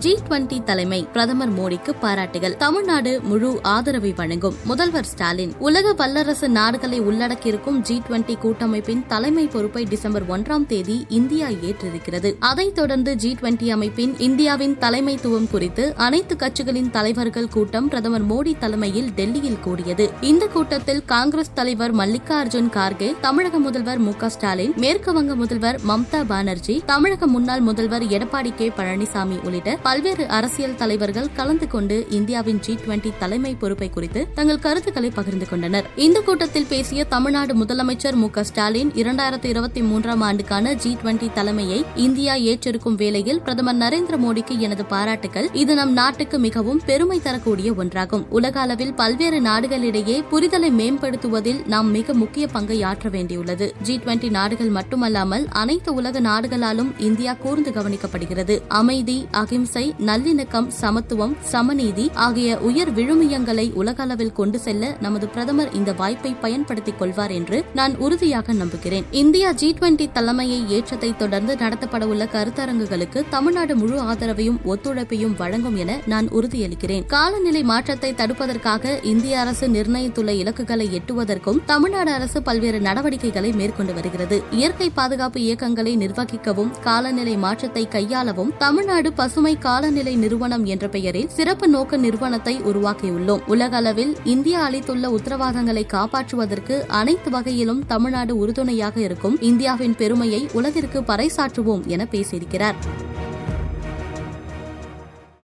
G twenty தலைமை பிரதமர் மோடிக்கு பாராட்டுகள். தமிழ்நாடு முழு ஆதரவை வழங்கும். முதல்வர் ஸ்டாலின் உலக வல்லரசு நாடுகளை உள்ளடக்கியிருக்கும் ஜி டுவெண்டி கூட்டமைப்பின் தலைமை பொறுப்பை டிசம்பர் ஒன்றாம் தேதி இந்தியா ஏற்றிருக்கிறது. அதைத் தொடர்ந்து ஜி டுவெண்டி அமைப்பின் இந்தியாவின் தலைமைத்துவம் குறித்து அனைத்து கட்சிகளின் தலைவர்கள் கூட்டம் பிரதமர் மோடி தலைமையில் டெல்லியில் கூடியது. இந்த கூட்டத்தில் காங்கிரஸ் தலைவர் மல்லிகார்ஜுன் கார்கே தமிழக முதல்வர் மு ஸ்டாலின் மேற்கு வங்க முதல்வர் மம்தா பானர்ஜி தமிழக முன்னாள் முதல்வர் எடப்பாடி கே பழனிசாமி உள்ளிட்ட பல்வேறு அரசியல் தலைவர்கள் கலந்து கொண்டு இந்தியாவின் ஜி டுவெண்டி தலைமை பொறுப்பை குறித்து தங்கள் கருத்துக்களை பகிர்ந்து கொண்டனர். இந்த கூட்டத்தில் பேசிய தமிழ்நாடு முதலமைச்சர் மு க ஸ்டாலின் இரண்டாயிரத்து இருபத்தி மூன்றாம் ஆண்டுக்கான ஜி டுவெண்டி தலைமையை இந்தியா ஏற்றிருக்கும் வேளையில் பிரதமர் நரேந்திர மோடிக்கு எனது பாராட்டுகள் இது நம் நாட்டுக்கு மிகவும் பெருமை தரக்கூடிய ஒன்றாகும். உலக அளவில் பல்வேறு நாடுகளிடையே புரிதலை மேம்படுத்துவதில் நாம் மிக முக்கிய பங்கை ஆற்ற வேண்டியுள்ளது. ஜி டுவெண்டி நாடுகள் மட்டுமல்லாமல் அனைத்து உலக நாடுகளாலும் இந்தியா கூர்ந்து கவனிக்கப்படுகிறது. அமைதி அகிம்சை நல்லிணக்கம் சமத்துவம் சமநீதி ஆகிய உயர் விழுமியங்களை உலகளவில் கொண்டு செல்ல நமது பிரதமர் இந்த வாய்ப்பை பயன்படுத்திக் கொள்வார் என்று நான் உறுதியாக நம்புகிறேன். இந்தியா ஜி டுவெண்டி தலைமையை ஏற்றத்தை தொடர்ந்து நடத்தப்படவுள்ள கருத்தரங்குகளுக்கு தமிழ்நாடு முழு ஆதரவையும் ஒத்துழைப்பையும் வழங்கும் என நான் உறுதியளிக்கிறேன். காலநிலை மாற்றத்தை தடுப்பதற்காக இந்திய அரசு நிர்ணயித்துள்ள இலக்குகளை எட்டுவதற்கும் தமிழ்நாடு அரசு பல்வேறு நடவடிக்கைகளை மேற்கொண்டு வருகிறது. இயற்கை பாதுகாப்பு இயக்கங்களை நிர்வகிக்கவும் காலநிலை மாற்றத்தை கையாளவும் தமிழ்நாடு பசுமை காலநிலை நிறுவனம் என்ற பெயரில் சிறப்பு நோக்க நிறுவனத்தை உருவாக்கியுள்ளோம். உலக அளவில் இந்தியா அளித்துள்ள உத்தரவாதங்களை காப்பாற்றுவதற்கு அனைத்து வகையிலும் தமிழ்நாடு உறுதுணையாக இருக்கும். இந்தியாவின் பெருமையை உலகிற்கு பறைசாற்றுவோம் என பேசியிருக்கிறார்.